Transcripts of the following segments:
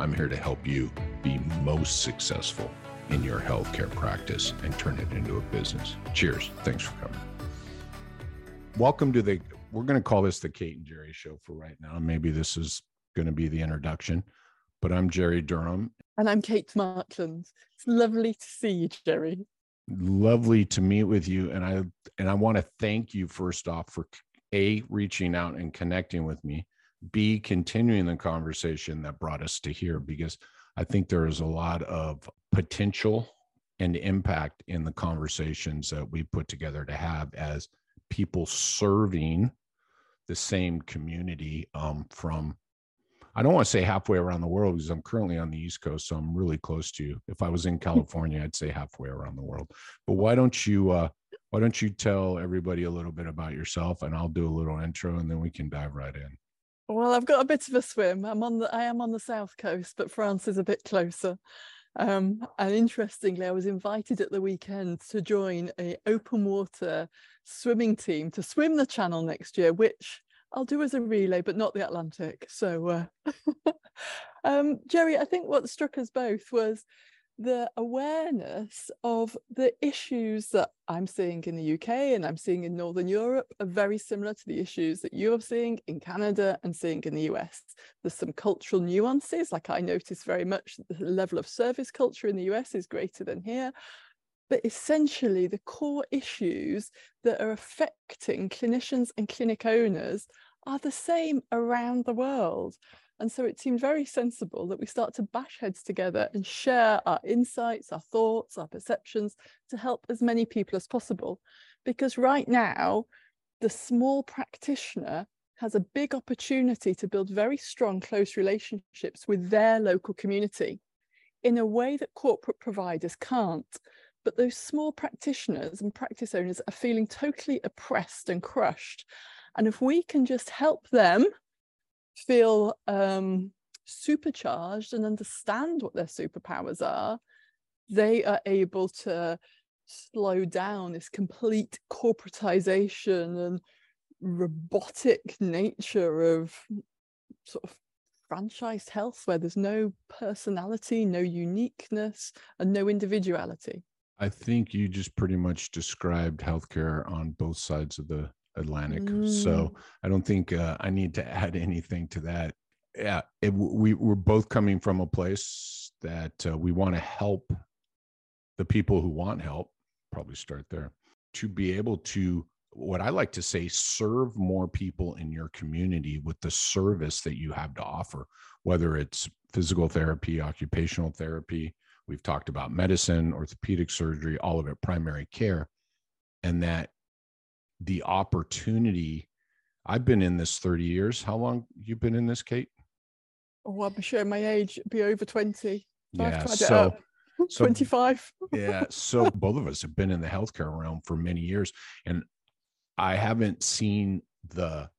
I'm here to help you be most successful in your healthcare practice and turn it into a business. Cheers. Thanks for coming. Welcome to the, we're going to call this the Kate and Jerry show for right now. Maybe this is going to be the introduction, but I'm Jerry Durham. And I'm Kate Markland. It's lovely to see you, Jerry. Lovely to meet with you. And I, and I want to thank you first off for A, reaching out and connecting with me B, continuing the conversation that brought us to here, because I think there is a lot of potential and impact in the conversations that we put together to have as people serving the same community um, from I don't want to say halfway around the world because I'm currently on the East Coast, so I'm really close to you. If I was in hmm. California, I'd say halfway around the world. But why don't you uh, why don't you tell everybody a little bit about yourself, and I'll do a little intro, and then we can dive right in. Well, I've got a bit of a swim. I'm on the I am on the south coast, but France is a bit closer. Um, and interestingly, I was invited at the weekend to join a open water swimming team to swim the channel next year, which I'll do as a relay, but not the Atlantic. So, uh, um, Jerry, I think what struck us both was the awareness of the issues that I'm seeing in the UK and I'm seeing in Northern Europe are very similar to the issues that you're seeing in Canada and seeing in the US. There's some cultural nuances, like I notice very much the level of service culture in the US is greater than here. But essentially, the core issues that are affecting clinicians and clinic owners are the same around the world. And so it seemed very sensible that we start to bash heads together and share our insights, our thoughts, our perceptions to help as many people as possible. Because right now, the small practitioner has a big opportunity to build very strong, close relationships with their local community in a way that corporate providers can't. But those small practitioners and practice owners are feeling totally oppressed and crushed. And if we can just help them feel um, supercharged and understand what their superpowers are, they are able to slow down this complete corporatization and robotic nature of sort of franchised health where there's no personality, no uniqueness, and no individuality. I think you just pretty much described healthcare on both sides of the Atlantic. Mm. So I don't think uh, I need to add anything to that. Yeah, it, we we're both coming from a place that uh, we want to help the people who want help. Probably start there to be able to what I like to say serve more people in your community with the service that you have to offer, whether it's physical therapy, occupational therapy. We've talked about medicine, orthopedic surgery, all of it, primary care, and that the opportunity. I've been in this 30 years. How long you've been in this, Kate? Oh, I'm sure my age be over 20. Yeah, so, so 25. yeah, so both of us have been in the healthcare realm for many years, and I haven't seen the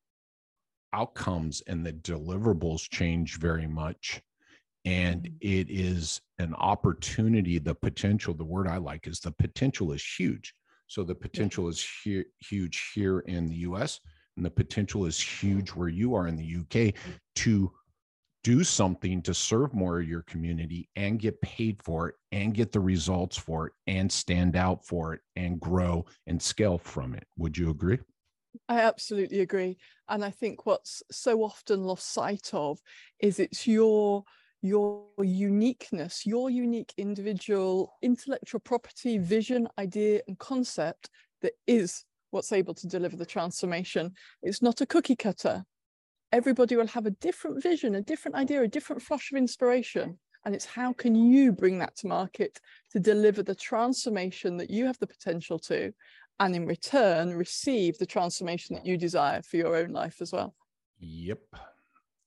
outcomes and the deliverables change very much. And mm-hmm. it is an opportunity, the potential, the word I like is the potential is huge. So the potential is hu- huge here in the US, and the potential is huge where you are in the UK to do something to serve more of your community and get paid for it and get the results for it and stand out for it and grow and scale from it. Would you agree? I absolutely agree. And I think what's so often lost sight of is it's your your uniqueness, your unique individual intellectual property, vision, idea, and concept that is what's able to deliver the transformation. It's not a cookie cutter. Everybody will have a different vision, a different idea, a different flash of inspiration. And it's how can you bring that to market to deliver the transformation that you have the potential to, and in return, receive the transformation that you desire for your own life as well. Yep.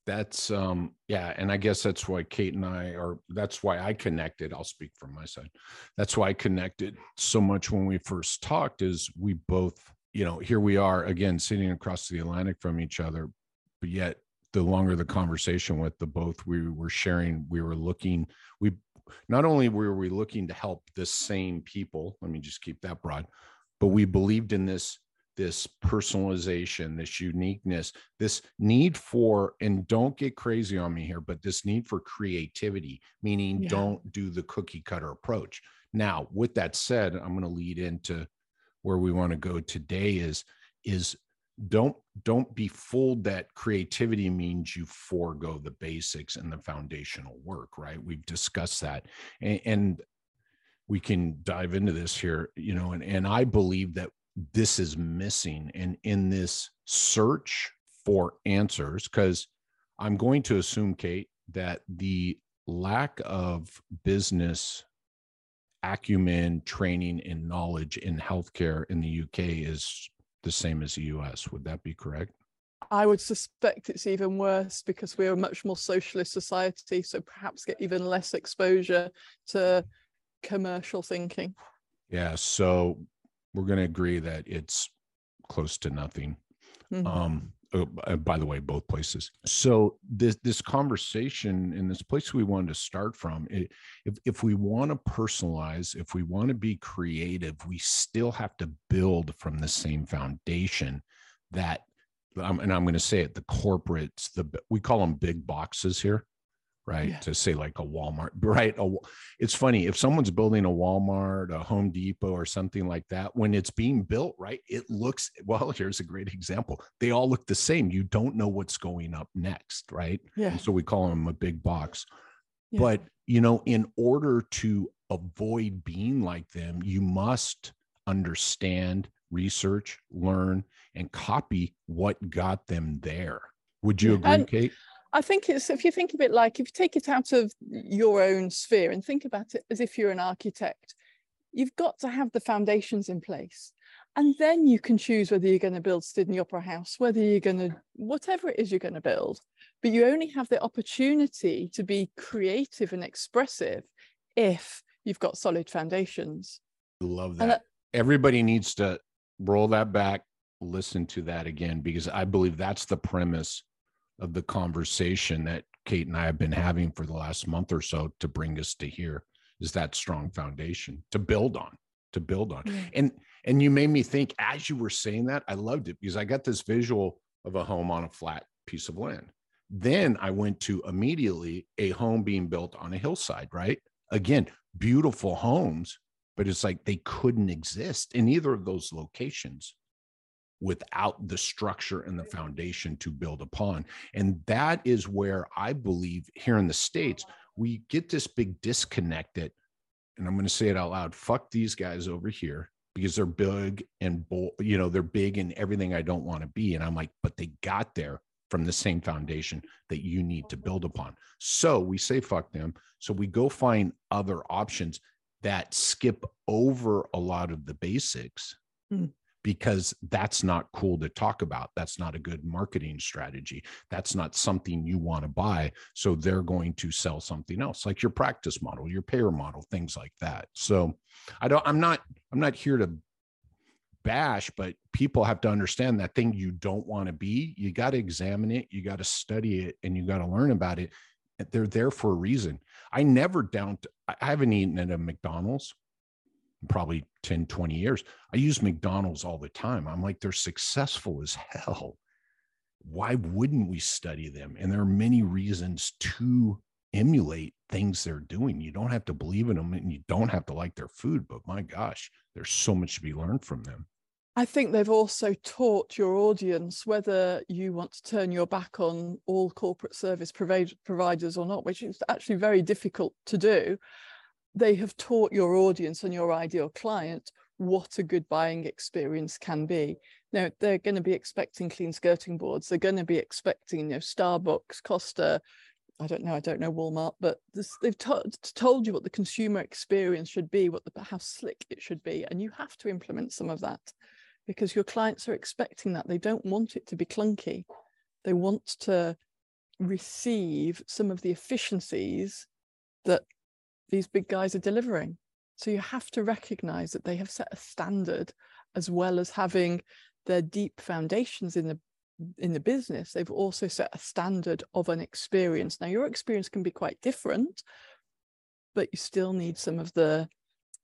That's um yeah and i guess that's why kate and i are that's why i connected i'll speak from my side that's why i connected so much when we first talked is we both you know here we are again sitting across the atlantic from each other but yet the longer the conversation with the both we were sharing we were looking we not only were we looking to help the same people let me just keep that broad but we believed in this this personalization, this uniqueness, this need for, and don't get crazy on me here, but this need for creativity, meaning yeah. don't do the cookie cutter approach. Now, with that said, I'm going to lead into where we want to go today is is don't don't be fooled that creativity means you forego the basics and the foundational work right we've discussed that and, and we can dive into this here you know and, and i believe that this is missing and in this search for answers because i'm going to assume kate that the lack of business acumen training and knowledge in healthcare in the uk is the same as the us would that be correct I would suspect it's even worse because we're a much more socialist society, so perhaps get even less exposure to commercial thinking. Yeah, so we're going to agree that it's close to nothing. Mm-hmm. Um, oh, uh, by the way, both places. So this this conversation in this place we wanted to start from, it, if if we want to personalize, if we want to be creative, we still have to build from the same foundation that. Um, and I'm going to say it: the corporates, the we call them big boxes here right? Yeah. to say like a walmart right a, it's funny if someone's building a walmart a home depot or something like that when it's being built right it looks well here's a great example they all look the same you don't know what's going up next right? Yeah. And so we call them a big box. Yeah. but you know in order to avoid being like them you must understand research learn and copy what got them there. Would you agree and, kate I think it's if you think of it like if you take it out of your own sphere and think about it as if you're an architect, you've got to have the foundations in place. And then you can choose whether you're going to build Sydney Opera House, whether you're going to, whatever it is you're going to build. But you only have the opportunity to be creative and expressive if you've got solid foundations. Love that. that Everybody needs to roll that back, listen to that again, because I believe that's the premise of the conversation that Kate and I have been having for the last month or so to bring us to here is that strong foundation to build on to build on. Mm. and and you made me think as you were saying that i loved it because i got this visual of a home on a flat piece of land. Then i went to immediately a home being built on a hillside right? Again beautiful homes but it's like they couldn't exist in either of those locations without the structure and the foundation to build upon. And that is where I believe here in the States, we get this big disconnect that, and I'm going to say it out loud fuck these guys over here because they're big and bold, you know, they're big and everything I don't want to be. And I'm like, but they got there from the same foundation that you need to build upon. So we say fuck them. So we go find other options that skip over a lot of the basics. Mm because that's not cool to talk about. That's not a good marketing strategy. That's not something you want to buy. So they're going to sell something else, like your practice model, your payer model, things like that. So I don't, I'm not, I'm not here to bash, but people have to understand that thing you don't want to be. You got to examine it, you got to study it, and you got to learn about it. They're there for a reason. I never down, I haven't eaten at a McDonald's probably 10, 20 years. I use McDonald's all the time. I'm like, they're successful as hell. Why wouldn't we study them? And there are many reasons to emulate things they're doing. You don't have to believe in them and you don't have to like their food, but my gosh, there's so much to be learned from them. I think they've also taught your audience whether you want to turn your back on all corporate service providers or not, which is actually very difficult to do they have taught your audience and your ideal client what a good buying experience can be. Now they're going to be expecting clean skirting boards. They're going to be expecting, you know, Starbucks, Costa. I don't know. I don't know Walmart, but this, they've told you what the consumer experience should be, what the how slick it should be, and you have to implement some of that because your clients are expecting that. They don't want it to be clunky. They want to receive some of the efficiencies that these big guys are delivering. So you have to recognize that they have set a standard as well as having their deep foundations in the in the business. They've also set a standard of an experience. Now your experience can be quite different but you still need some of the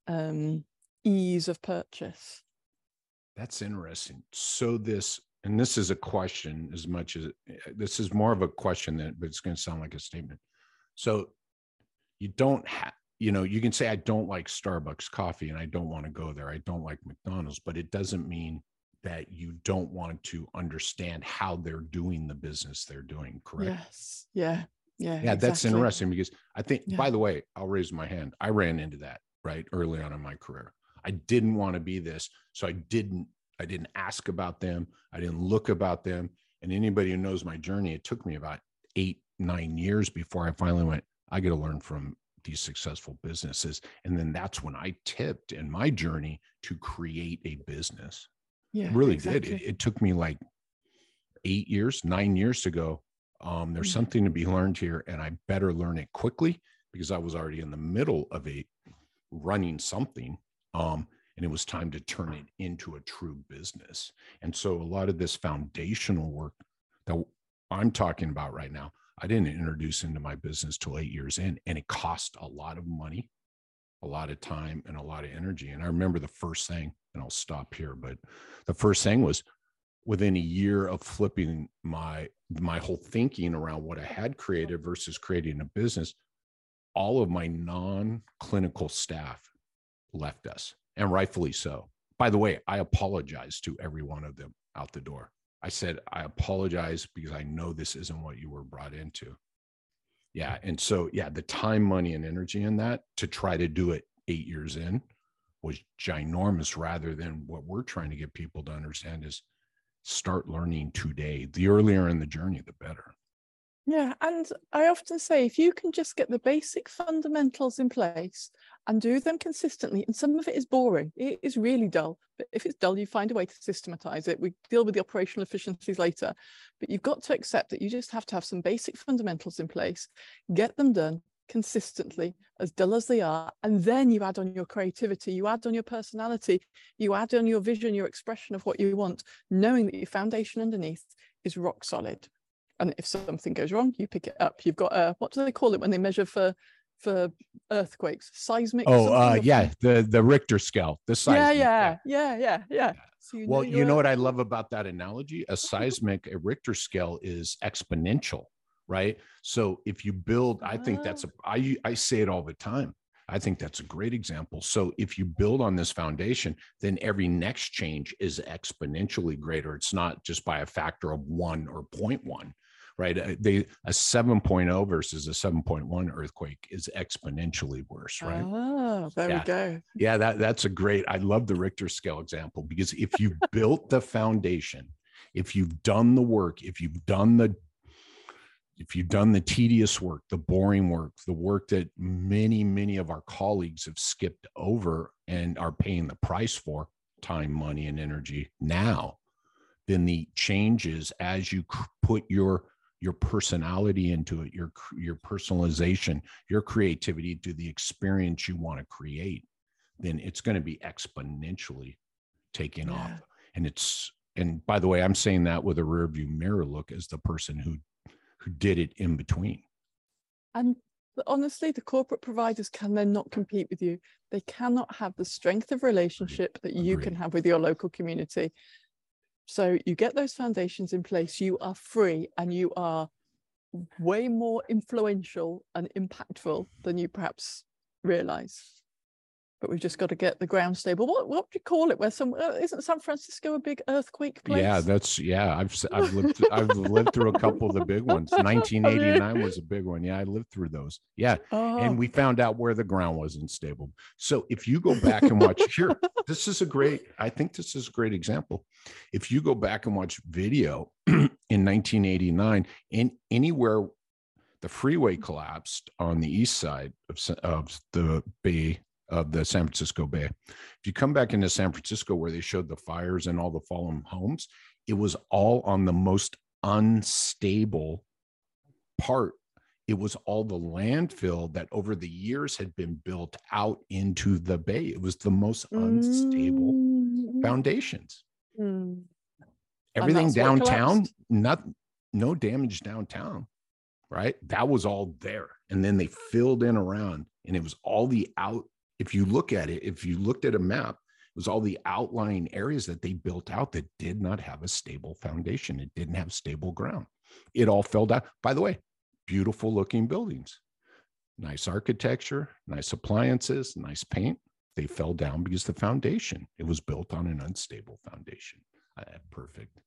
um, ease of purchase. That's interesting. So this and this is a question as much as this is more of a question than but it's going to sound like a statement. So you don't have you know you can say i don't like starbucks coffee and i don't want to go there i don't like mcdonald's but it doesn't mean that you don't want to understand how they're doing the business they're doing correct yes yeah yeah yeah exactly. that's interesting because i think Yeah. by the way i'll raise my hand i ran into that right early on in my career i didn't want to be this so i didn't i didn't ask about them i didn't look about them and anybody who knows my journey it took me about eight nine years before i finally went i got to learn from these successful businesses and then that's when i tipped in my journey to create a business yeah it really exactly. did. It, it took me like eight years, nine years to go. Um, there's Mhm. something to be learned here, and I better learn it quickly because I was already in the middle of a running something. Um, and it was time to turn it into a true business. And so a lot of this foundational work that I'm talking about right now, I didn't introduce into my business till eight years in, and it cost a lot of money, a lot of time, and a lot of energy. And I remember the first thing, and I'll stop here, but the first thing was within a year of flipping my my whole thinking around what I had created versus creating a business, all of my non-clinical staff left us, and rightfully so. By the way, I apologize to every one of them out the door. I said, I apologize because I know this isn't what you were brought into. Yeah. And so, yeah, the time, money, and energy in that to try to do it eight years in was ginormous rather than what we're trying to get people to understand is start learning today. The earlier in the journey, the better. Yeah, and I often say if you can just get the basic fundamentals in place and do them consistently, and some of it is boring, it is really dull. But if it's dull, you find a way to systematize it. We deal with the operational efficiencies later, but you've got to accept that you just have to have some basic fundamentals in place, get them done consistently, as dull as they are, and then you add on your creativity, you add on your personality, you add on your vision, your expression of what you want, knowing that your foundation underneath is rock solid and if something goes wrong you pick it up you've got a what do they call it when they measure for for earthquakes seismic Oh, uh, yeah, the the Richter scale, the size. yeah yeah yeah yeah yeah so you Well, you know what I love about that analogy? A seismic, a Richter scale is exponential, right? So if you build, I think that's a I I say it all the time. I think that's a great example. So if you build on this foundation, then every next change is exponentially greater. It's not just by a factor of one or 0.1, right? Uh, They a 7.0 versus a 7.1 earthquake is exponentially worse, right? oh there Yeah. we go Yeah, that that's a great. I love the Richter scale example because if you built the foundation, if you've done the work, if you've done the if you've done the tedious work, the boring work, the work that many many of our colleagues have skipped over and are paying the price for, time, money and energy now, then the changes as you cr- put your your personality into it, your your personalization, your creativity to the experience you want to create then it's going to be exponentially taking Yeah. off. And it's and by the way, I'm saying that with a rearview mirror look as the person who who did it in between. and honestly the corporate providers can then not compete with you they cannot have the strength of relationship that you can have with your local community so you get those foundations in place you are free and you are way more influential and impactful than you perhaps realize but we've just got to get the ground stable what what do you call it where some uh, isn't san francisco a big earthquake place Yeah, that's yeah. I've I've lived I've lived through a couple of the big ones. 1989 was a big one. Yeah, I lived through those. Yeah, oh, and we found out where the ground wasn't stable. So if you go back and watch here, this is a great, I think this is a great example. If you go back and watch video in 1989, in anywhere the freeway collapsed on the east side of, of the bay of the San Francisco Bay. If you come back into San Francisco where they showed the fires and all the fallen homes, it was all on the most unstable part, it was all the landfill that over the years had been built out into the bay. It was the most unstable Mm, foundations. mm. Everything downtown, not no damage downtown, right? That was all there. And then they filled in around, and it was all the out. If you look at it, if you looked at a map, it was all the outlying areas that they built out that did not have a stable foundation. It didn't have stable ground. It all fell down. By the way, beautiful looking buildings, nice architecture, nice appliances, nice paint. They fell down because the foundation, it was built on an unstable foundation. Uh, perfect.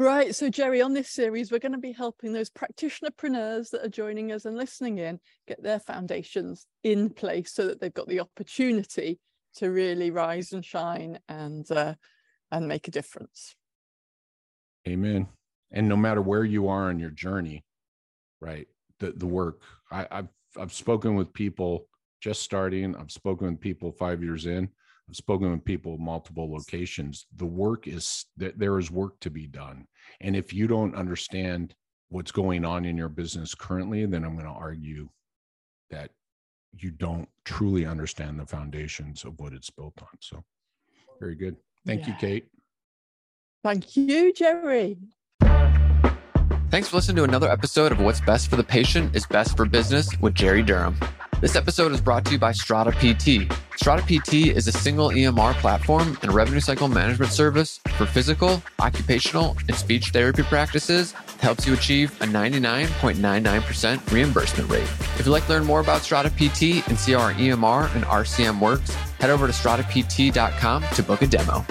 Right. So, Jerry, on this series, we're going to be helping those practitionerpreneurs that are joining us and listening in get their foundations in place so that they've got the opportunity to really rise and shine and uh, and make a difference. Amen. And no matter where you are on your journey, right? The the work. I, I've I've spoken with people just starting. I've spoken with people five years in. I've spoken with people multiple locations. The work is that there is work to be done. And if you don't understand what's going on in your business currently, then I'm going to argue that you don't truly understand the foundations of what it's built on. So very good. Thank you, Kate. Thank you, Jerry. Thanks for listening to another episode of What's Best for the Patient is Best for Business with Jerry Durham. This episode is brought to you by Strata PT. Strata PT is a single EMR platform and revenue cycle management service for physical, occupational, and speech therapy practices that helps you achieve a 99.99% reimbursement rate. If you'd like to learn more about Strata PT and see how our EMR and RCM works, head over to stratapt.com to book a demo.